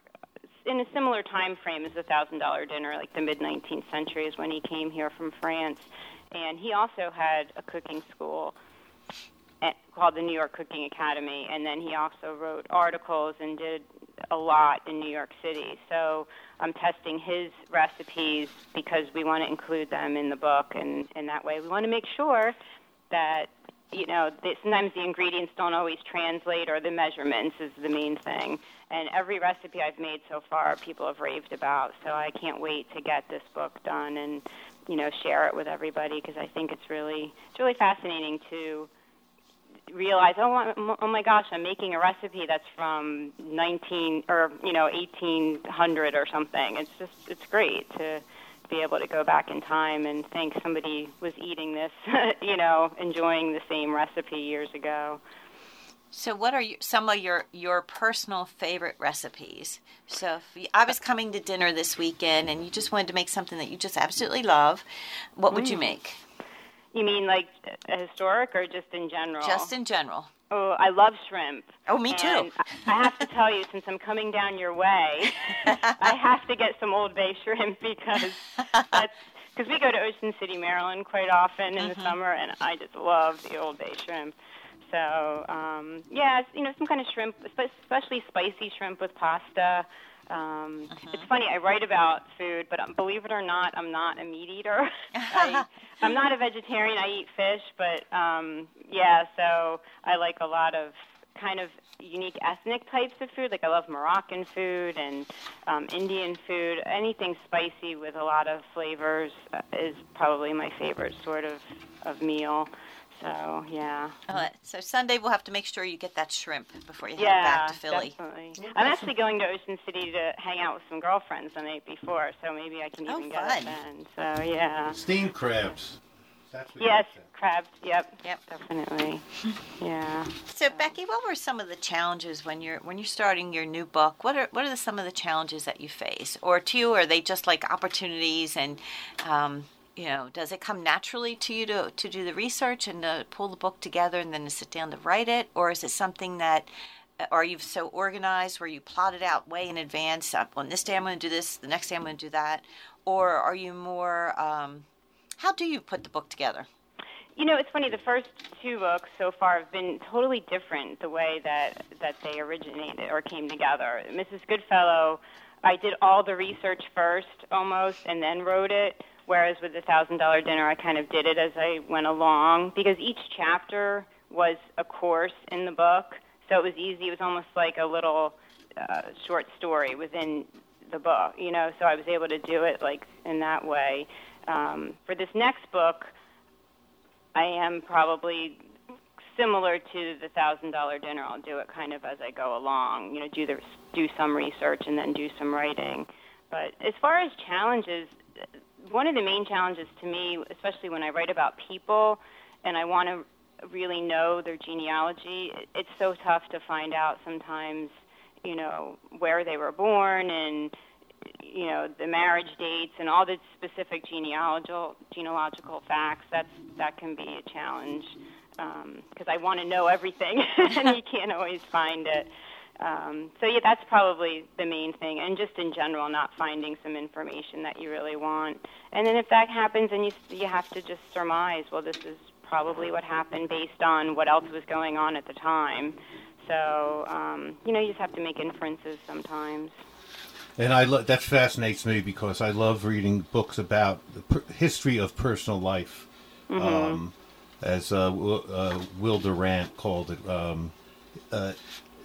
in a similar time frame as the Thousand Dollar Dinner, like the mid 19th century, is when he came here from France. And he also had a cooking school called the New York Cooking Academy, and then he also wrote articles and did a lot in New York City. So I'm testing his recipes because we want to include them in the book, and in that way we want to make sure that you know that sometimes the ingredients don't always translate or the measurements is the main thing. And every recipe I've made so far, people have raved about. So I can't wait to get this book done and you know share it with everybody because I think it's really it's really fascinating to realize, oh, my- oh my gosh, I'm making a recipe that's from 19 or you know 1800 or something. It's just it's great to be able to go back in time and think somebody was eating this, you know, enjoying the same recipe years ago. So, what are you, some of your, your personal favorite recipes? So, if you- I was coming to dinner this weekend and you just wanted to make something that you just absolutely love, what would Mm. you make? You mean like a historic or just in general? Just in general. Oh, I love shrimp. Oh, me too. And I I have to tell you, since I'm coming down your way, I have to get some Old Bay shrimp because that's because we go to Ocean City, Maryland, quite often in the summer, and I just love the Old Bay shrimp. So um, yeah, you know, some kind of shrimp, especially spicy shrimp with pasta. Um, It's funny. I write about food, but um, believe it or not, I'm not a meat eater. I, I'm not a vegetarian. I eat fish, but um, yeah. So I like a lot of kind of unique ethnic types of food. Like I love Moroccan food and um, Indian food. Anything spicy with a lot of flavors uh, is probably my favorite sort of of meal. So yeah. Uh, so, Sunday we'll have to make sure you get that shrimp before you head Yeah, back to Philly. definitely. I'm actually going to Ocean City to hang out with some girlfriends the night before, so maybe I can Oh, even get fun. it then. So yeah. Steamed crabs. That's what Yes, crabs. Yep. Yep. Definitely. Yeah. So, Becky, what were some of the challenges when you're when you're starting your new book? What are what are the, some of the challenges that you face, or to you, are they just like opportunities? And um, you know, does it come naturally to you to to do the research and to pull the book together and then to sit down to write it, or is it something that are you so organized where you plot it out way in advance? Uh, Well, this day I'm going to do this, the next day I'm going to do that, or are you more? Um, how do you put the book together? You know, it's funny. The first two books so far have been totally different the way that that they originated or came together. Mrs. Goodfellow, I did all the research first, almost, and then wrote it. Whereas with the Thousand Dollar Dinner, I kind of did it as I went along because each chapter was a course in the book, so it was easy. It was almost like a little uh, short story within the book, you know. So I was able to do it like in that way. Um, for this next book. I am probably similar to the thousand dollar dinner. I'll do it kind of as I go along. You know, do the do some research and then do some writing. But as far as challenges, one of the main challenges to me, especially when I write about people and I want to really know their genealogy, it's so tough to find out sometimes. You know where they were born and you know the marriage dates and all the specific genealogical genealogical facts that's that can be a challenge um, because I want to know everything and you can't always find it um, so yeah that's probably the main thing. And just in general not finding some information that you really want. And then if that happens then you you have to just surmise well this is probably what happened based on what else was going on at the time. So um, you know you just have to make inferences sometimes. And I lo- that fascinates me because I love reading books about the per- history of personal life, um, as uh, Will, uh, Will Durant called it, um, uh,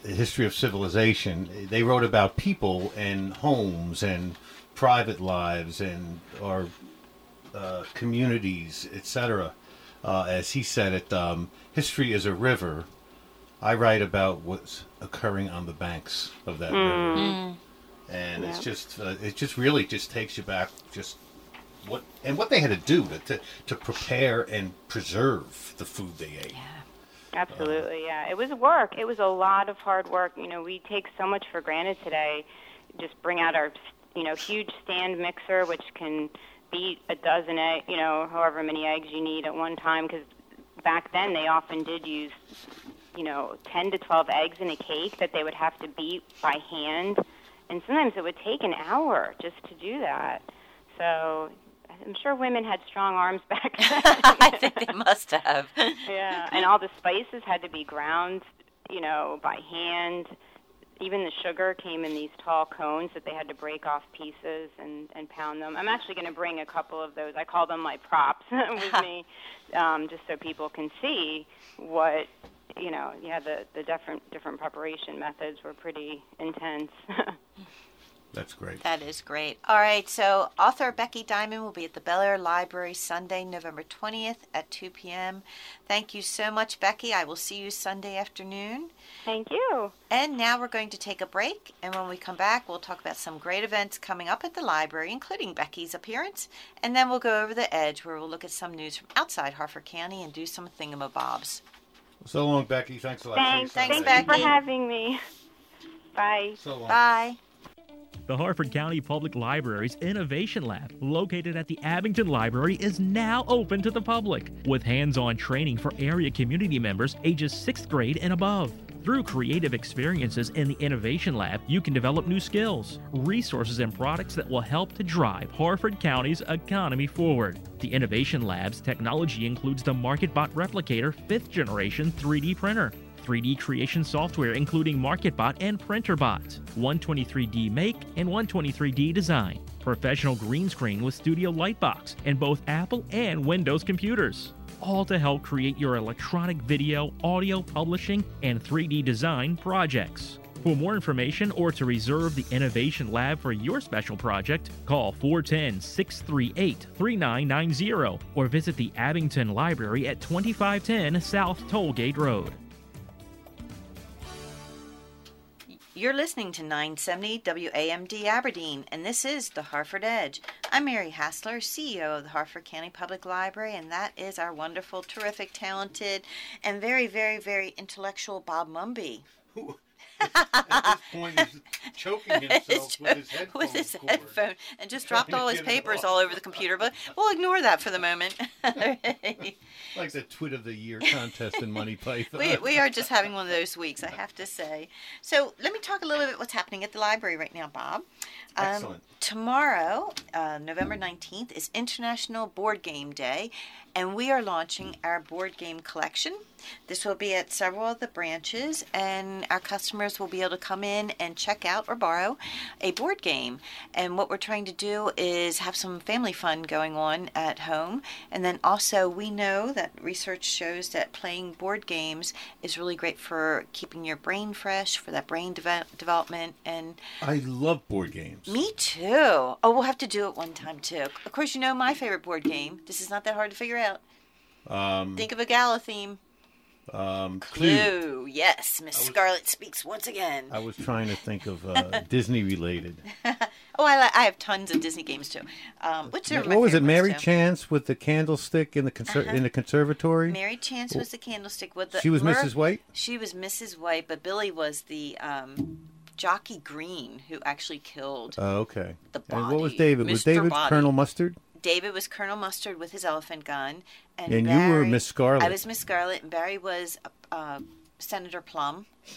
the history of civilization. They wrote about people and homes and private lives and our uh, communities, etc. Uh, as he said it, um, history is a river. I write about what's occurring on the banks of that river and it's Yeah. just uh, it just really just takes you back just what and what they had to do to, to to prepare and preserve the food they ate. Absolutely, yeah. It was work. It was a lot of hard work. You know, we take so much for granted today. Just bring out our, you know, huge stand mixer, which can beat a dozen egg, you know, however many eggs you need at one time. Because back then they often did use, you know, 10 to 12 eggs in a cake that they would have to beat by hand, and sometimes it would take an hour just to do that. So. I'm sure women had strong arms back then. I think they must have. Yeah, and all the spices had to be ground, you know, by hand. Even the sugar came in these tall cones that they had to break off pieces and and pound them. I'm actually going to bring a couple of those. I call them my props with me, um, just so people can see what you know. Yeah, the the different different preparation methods were pretty intense. That's great. That is great. All right, so author Becky Diamond will be at the Bel Air Library Sunday, November 20th at 2 p.m. Thank you so much, Becky. I will see you Sunday afternoon. Thank you. And now we're going to take a break, and when we come back, we'll talk about some great events coming up at the library, including Becky's appearance, and then we'll go over the edge where we'll look at some news from outside Harford County and do some thingamabobs. So long, Becky. Thanks a lot. Thanks. See you Thanks, Sunday. Thank you for having me. Bye. So long. Bye. The Harford County Public Library's Innovation Lab, located at the Abingdon Library, is now open to the public with hands on training for area community members ages 6th grade and above. Through creative experiences in the Innovation Lab, you can develop new skills, resources, and products that will help to drive Harford County's economy forward. The Innovation Lab's technology includes the MakerBot Replicator 5th generation 3D printer, 3D creation software including MakerBot and Printrbot, 123D Make and 123D Design, professional green screen with Studio Lightbox, and both Apple and Windows computers. All to help create your electronic video, audio publishing, and 3D design projects. For more information or to reserve the Innovation Lab for your special project, call 410 638 3990 or visit the Abingdon Library at 2510 South Tollgate Road. You're listening to 970 WAMD Aberdeen, and this is the Harford Edge. I'm Mary Hastler, CEO of the Harford County Public Library, and that is our wonderful, terrific, talented, and very, very, very intellectual Bob Mumby. At this point, he's choking himself with his headphone with his cord. headphone and just dropped all his papers all over the computer. But we'll ignore that for the moment. Like the Twit of the Year contest in Monty Python. we, we are just having one of those weeks, I have to say. So let me talk a little bit what's happening at the library right now, Bob. Um, Excellent. Tomorrow, uh, November 19th, is International Board Game Day, and we are launching our board game collection. This will be at several of the branches, and our customers will be able to come in and check out or borrow a board game. And what we're trying to do is have some family fun going on at home. And then also, we know that research shows that playing board games is really great for keeping your brain fresh, for that brain deve- development, and I love board games. me too. Oh, we'll have to do it one time too. Of course, you know my favorite board game. This is not that hard to figure out. Um, Think of a gala theme. um, Clue. Clue. Yes, Miss Scarlet speaks once again. I was trying to think of uh, Disney related. Oh, I, I have tons of Disney games too. Um, which are What was it? Mary too. Chance with the candlestick in the conser- in the conservatory. Mary Chance was the candlestick with the. she was Mrs. White. She was Mrs. White, but Billy was the um, jockey Green who actually killed. Oh, okay. The body. and what was. David? Was David Body. Colonel Mustard? David was Colonel Mustard with his elephant gun, and, And you were Miss Scarlet. I was Miss Scarlet, and Barry was uh, Senator Plum.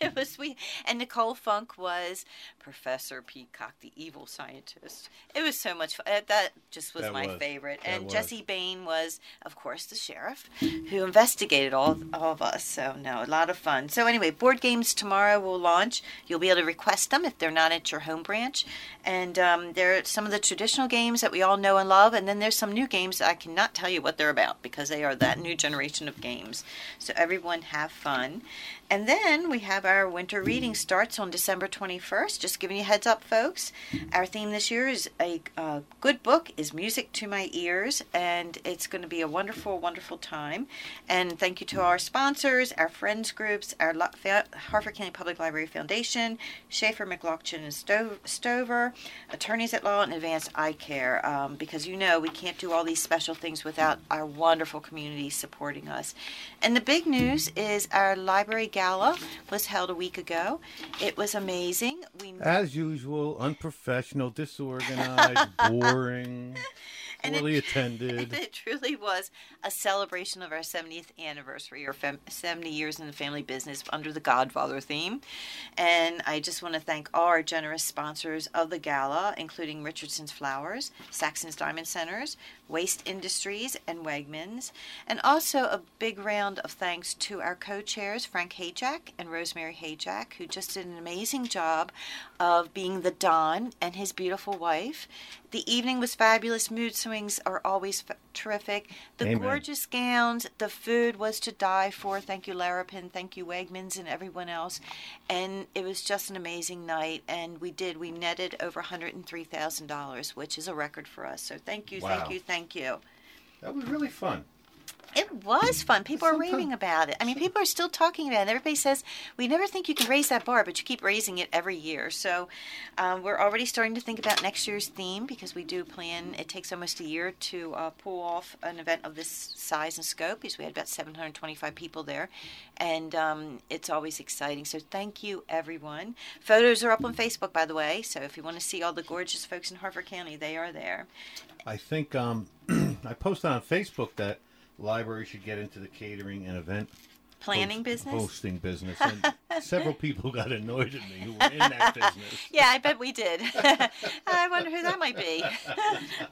it was sweet, and Nicole Funk was Professor Peacock, the evil scientist. It was so much fun. Uh, That just was That my was. favorite. That and was. Jesse Bain was, of course, the sheriff who investigated all all of us. So no, a lot of fun. So anyway, board games tomorrow will launch. You'll be able to request them if they're not at your home branch, and um, there are some of the traditional games that we all know and love, and then there's some new games that I cannot tell you what they're about because they are that new generation of games. So everyone have fun. And then we have our winter reading starts on December 21st. Just giving you a heads up, folks. Our theme this year is a uh, good book is music to my ears, and it's going to be a wonderful, wonderful time. And thank you to our sponsors, our friends groups, our Fa- Harford County Public Library Foundation, Schaefer, McLaughlin, and Sto- Stover, attorneys at law, and Advanced Eye Care. Um, because you know we can't do all these special things without our wonderful community supporting us. And the big news is our library gala was held a week ago. It was amazing. We As usual, unprofessional, disorganized, boring, And it- attended. it truly was a celebration of our 70th anniversary or fem- 70 years in the family business under the Godfather theme. And I just want to thank all our generous sponsors of the gala, including Richardson's Flowers, Saxon's Diamond Centers, Waste Industries, and Wegmans. And also a big round of thanks to our co chairs, Frank Hayjack and Rosemary Hayjack, who just did an amazing job of being the Don and his beautiful wife. The evening was fabulous. Mood swings are always f- terrific. The Amen. gorgeous gowns, the food was to die for. Thank you, Larapin. Thank you, Wegmans, and everyone else. And it was just an amazing night. And we did. We netted over $103,000, which is a record for us. So thank you, Wow. thank you, thank you. That was really fun. It was fun. People are raving about it. I mean, people are still talking about it. Everybody says, we never think you can raise that bar, but you keep raising it every year. So um, we're already starting to think about next year's theme because we do plan, it takes almost a year to uh, pull off an event of this size and scope because we had about 725 people there. And um, it's always exciting. So thank you, everyone. Photos are up on Facebook, by the way. So if you want to see all the gorgeous folks in Harford County, they are there. I think um, I posted on Facebook that library should get into the catering and event Planning host- business? hosting business, and several people got annoyed at me who were in that business. Yeah, I bet we did. I wonder who that might be.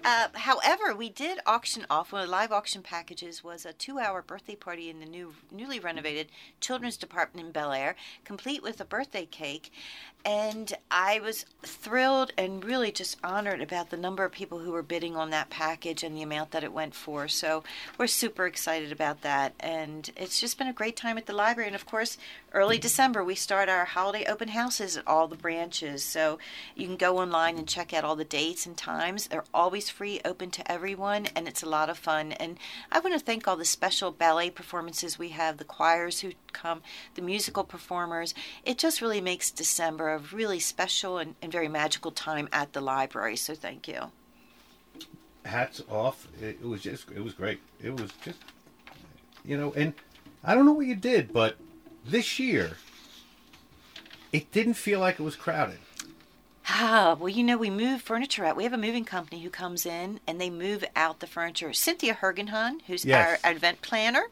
uh, however, we did auction off one of the live auction packages was a two-hour birthday party in the new, newly renovated children's department in Bel Air, complete with a birthday cake. And I was thrilled and really just honored about the number of people who were bidding on that package and the amount that it went for. So we're super excited about that. And it's just been a great time at the library. And of course, early December, we start our holiday open houses at all the branches. So you can go online and check out all the dates and times. They're always free, open to everyone, and it's a lot of fun. And I want to thank all the special ballet performances we have, the choirs who come, the musical performers. It just really makes December a really special and, and very magical time at the library. So thank you. Hats off! It, it was just, it was great. It was just, you know, and I don't know what you did, but This year, it didn't feel like it was crowded. Ah, well, you know, we move furniture out. We have a moving company who comes in and they move out the furniture. Cynthia Hergenhun, who's Yes. our event planner,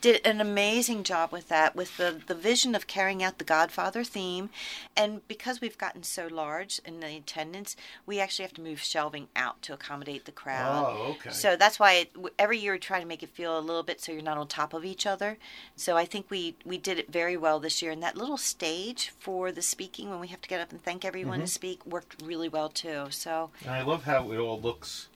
did an amazing job with that, with the, the vision of carrying out the Godfather theme. And because we've gotten so large in the attendance, we actually have to move shelving out to accommodate the crowd. Oh, okay. So that's why it, every year we try to make it feel a little bit so you're not on top of each other. So I think we, we did it very well this year. And that little stage for the speaking, when we have to get up and thank everyone Mm-hmm. to speak, worked really well too. So And I love how it all looks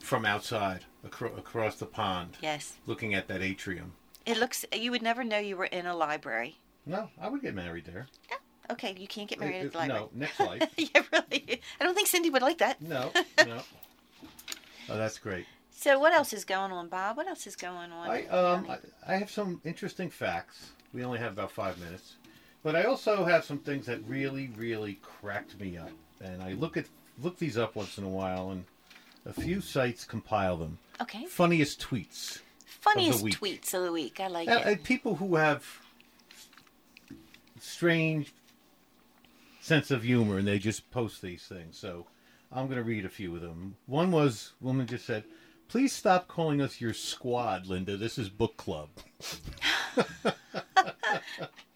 from outside acro- across the pond, yes, looking at that atrium. it looks. You would never know you were in a library. No, I would get married there. Okay, you can't get married Uh, at the library. no, next life. yeah, really. I don't think Cindy would like that. No, no. Oh, that's great. So what else is going on, Bob? What else is going on? I um I, I have some interesting facts. We only have about five minutes, but I also have some things that really, really cracked me up. And I look at look these up once in a while, and a few sites compile them. okay. Funniest tweets. Funniest week. tweets of the week. I like it. people who have strange sense of humor and they just post these things. So I'm going to read a few of them. One was woman just said, "Please stop calling us your squad, Linda. This is book club."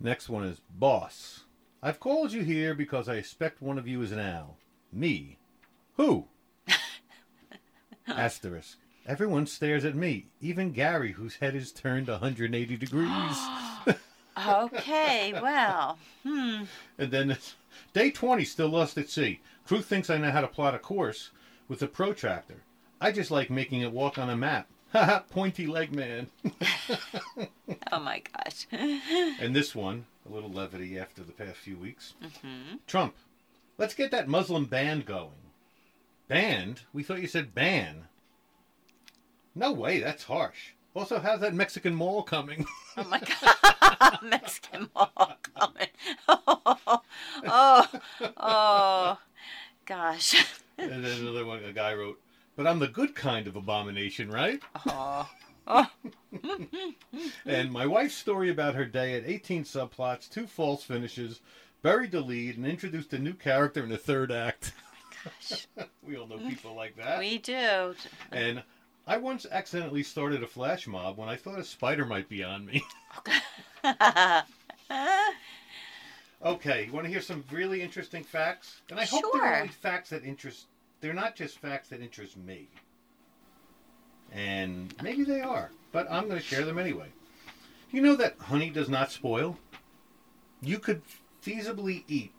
Next one is boss. I've called you here because I expect one of you is an owl. Me. Who? Asterisk. Everyone stares at me, even Gary, whose head is turned 180 degrees. okay, well, hmm. and then day 20, still lost at sea. Crew thinks I know how to plot a course with a protractor. I just like making it walk on a map. Haha, pointy leg man. oh my gosh. and this one, a little levity after the past few weeks. Mm-hmm. Trump, let's get that Muslim band going. Band? We thought you said ban. No way, that's harsh. Also, how's that Mexican mall coming? Oh my god, Mexican mall coming. Oh, oh, oh, gosh. and then another one, a guy wrote, "But I'm the good kind of abomination, right?" Oh, And my wife's story about her day at 18 subplots, two false finishes, buried the lead, and introduced a new character in the third act. Oh gosh. we all know people like that. We do. And I once accidentally started a flash mob when I thought a spider might be on me. okay, you want to hear some really interesting facts? And I hope they're Sure. only facts that interest. They're not just facts that interest me. And maybe they are, but I'm going to share them anyway. You know that honey does not spoil? You could feasibly eat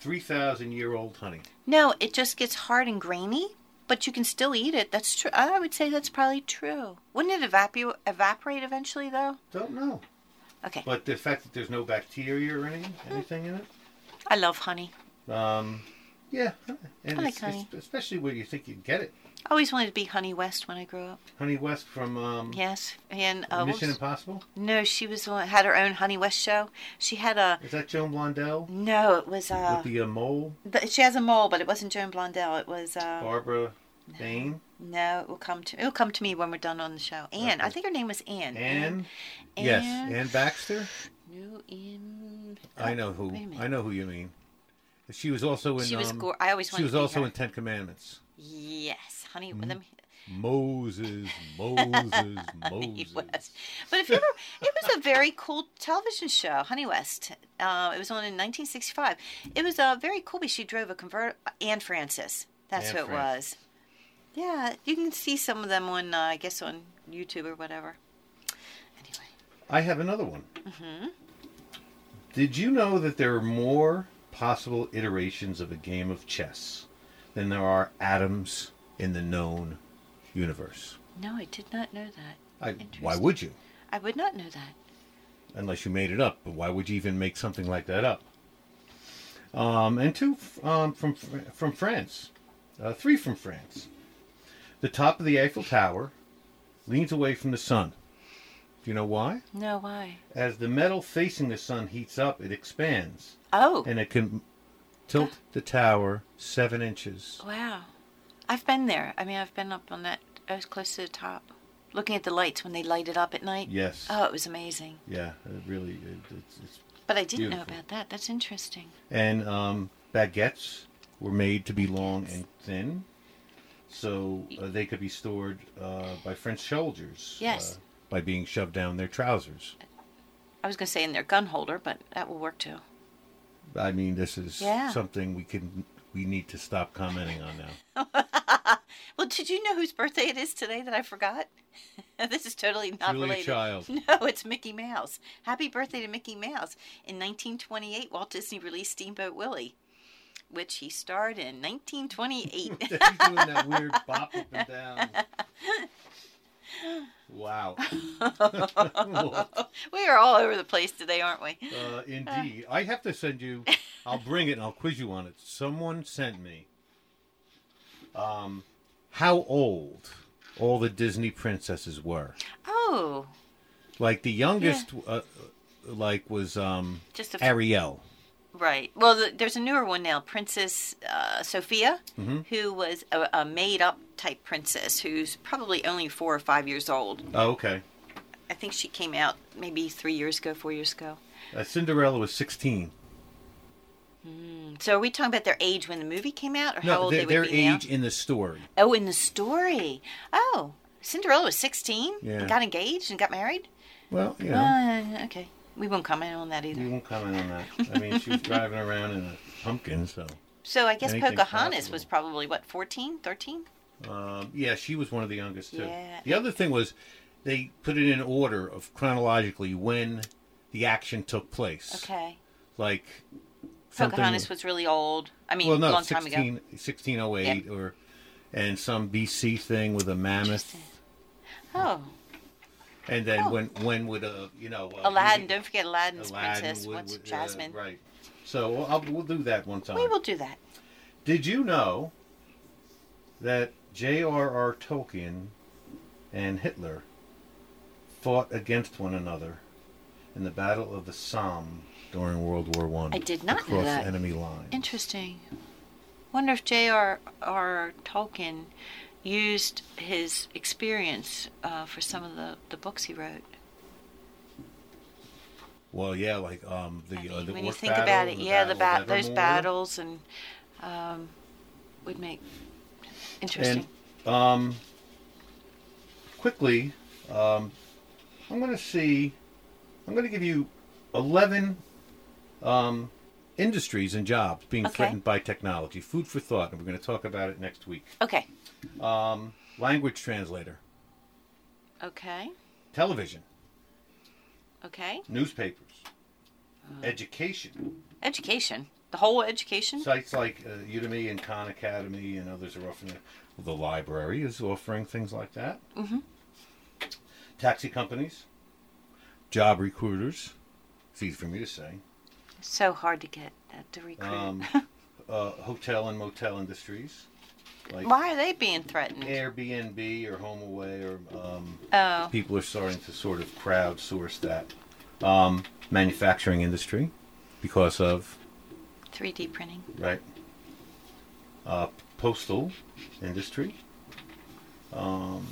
3,000 year old honey. No, it just gets hard and grainy, but you can still eat it. That's true. I would say that's probably true. Wouldn't it evaporate evaporate eventually, though? Don't know. Okay. But the fact that there's no bacteria or anything, anything in it, I love honey. Um, yeah, and I like it's, honey. it's- especially where you think you'd get it. I always wanted to be Honey West when I grew up. Honey West from um, Yes, and uh, what Mission was- Impossible. no, she was the one- had her own Honey West show. She had a Is that Joan Blondell no, it was uh, with the uh, mole? she has a mole, but it wasn't Joan Blondell. It was uh, Barbara Bain, no, it will come to it will come to me when we're done on the show. Anne, I Okay. think her name was Anne. Anne. Yes, Anne Baxter. No, Anne. I know who. wait a minute. I know who you mean. She was also in. She was um, gor- I always She was also her. in Ten Commandments. Yes, honey. Mm-hmm. Me. Moses, Moses, Honey Moses. West. But if you ever, it was a very cool television show, Honey West. Uh, it was on in 1965. It was uh, very cool because she drove a convert. Anne Francis. That's Anne who it Francis. was. Yeah, you can see some of them on, uh, I guess, on YouTube or whatever. Anyway, I have another one. Mm-hmm. Did you know that there are more possible iterations of a game of chess than there are atoms in the known universe? no, I did not know that. I, why would you? I would not know that. Unless you made it up. But why would you even make something like that up? Um, and two um, from from France, uh, three from France. The top of the Eiffel Tower leans away from the sun. Do you know why? No, why? As the metal facing the sun heats up, it expands, Oh, and it can tilt the tower seven inches. wow. I've been there. I mean, I've been up on that. I was close to the top. looking at the lights when they light it up at night. Yes. Oh, it was amazing. Yeah, it really. It, it's, it's But I didn't know about that. That's interesting. and um, baguettes were made to be long and thin, so uh, they could be stored uh, by French soldiers. Yes. Uh, by being shoved down their trousers. I was going to say in their gun holder, but that will work too. I mean, this is Yeah. something we can we need to stop commenting on now. Well, did you know whose birthday it is today that I forgot? this is totally not Julia related. Child. No, it's Mickey Mouse. Happy birthday to Mickey Mouse. In 1928, Walt Disney released Steamboat Willie, which he starred in 1928. He's doing that weird bop up and down. Wow. we are all over the place today, aren't we? Uh, indeed. I have to send you. I'll bring it and I'll quiz you on it. Someone sent me. Um, how old all the Disney princesses were? Oh, Like the youngest, uh, like was um just a. Ariel. Right. Well, the, there's a newer one now, Princess uh, Sophia, Mm-hmm. who was a, a made-up type princess who's probably only four or five years old. Oh, okay. I think she came out maybe three years ago, four years ago. Uh, Cinderella was sixteen. So are we talking about their age when the movie came out, or how old their, they would their be age in the story. Oh, in the story. Oh, Cinderella was 16 Yeah. and got engaged and got married. Well, you know, Uh, okay, we won't comment on that either. we won't comment on that. I mean, she was driving around in a pumpkin, so. So I guess Anything's Pocahontas possible. was probably what 14, 13? Um, yeah, she was one of the youngest too. Yeah. The other thing was they put it in order of chronologically when the action took place. Okay. Like Pocahontas was really old. I mean, well, no, a long time 16, ago. 1608 or and some BC thing with a mammoth. Oh, And then Oh. when when would uh you know uh, Aladdin! Don't forget Aladdin's Aladdin princess. would- What's would, uh, Jasmine? right. So we'll, I'll, we'll do that one time. We will do that. Did you know that J.R.R. Tolkien and Hitler fought against one another in the Battle of the Somme during World War One? I did not know that. enemy lines. Interesting. Wonder if J.R.R. Tolkien used his experience uh, for some of the, the books he wrote. Well, yeah, like um, the I uh, the when you think battle, about it, the yeah, the Battle bat of those battles and um, would make interesting. And um, quickly, um, I'm going to see. I'm going to give you 11 um, industries and jobs being Okay. threatened by technology. Food for thought, and we're going to talk about it next week. okay. Um, language translator, Okay. television, Okay. newspapers, Uh-huh. education. Education. The whole education. Sites like uh, Udemy and Khan Academy and others are offering. The library is offering things like that. hmm Taxi companies, job recruiters. It's easy for me to say. So hard to get that to recruit. Um, uh, hotel and motel industries, like Why are they being threatened? Airbnb or HomeAway, or um, Oh, people are starting to sort of crowdsource that. Um, manufacturing industry, because of 3D printing. right. Uh, postal industry, um,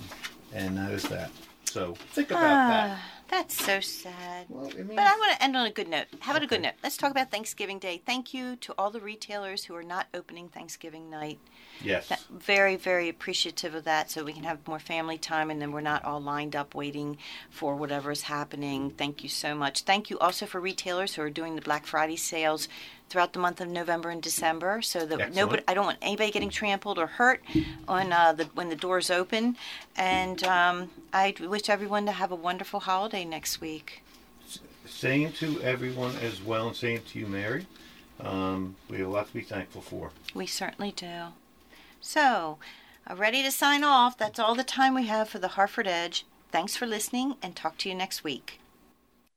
and that is that. So think about that. That's so sad. Well, it means But I want to end on a good note. How about a good note? Let's talk about Thanksgiving Day. Thank you to all the retailers who are not opening Thanksgiving night. yes. That, very, very appreciative of that so we can have more family time and then we're not all lined up waiting for whatever is happening. Thank you so much. Thank you also for retailers who are doing the Black Friday sales throughout the month of November and December so that Excellent. nobody I don't want anybody getting trampled or hurt on uh, the when the doors open and um, I wish everyone to have a wonderful holiday next week. Same to everyone as well, and same to you, Mary. Um, we have a lot to be thankful for. We certainly do. So, uh, ready to sign off. That's all the time we have for the Harford Edge. Thanks for listening and talk to you next week.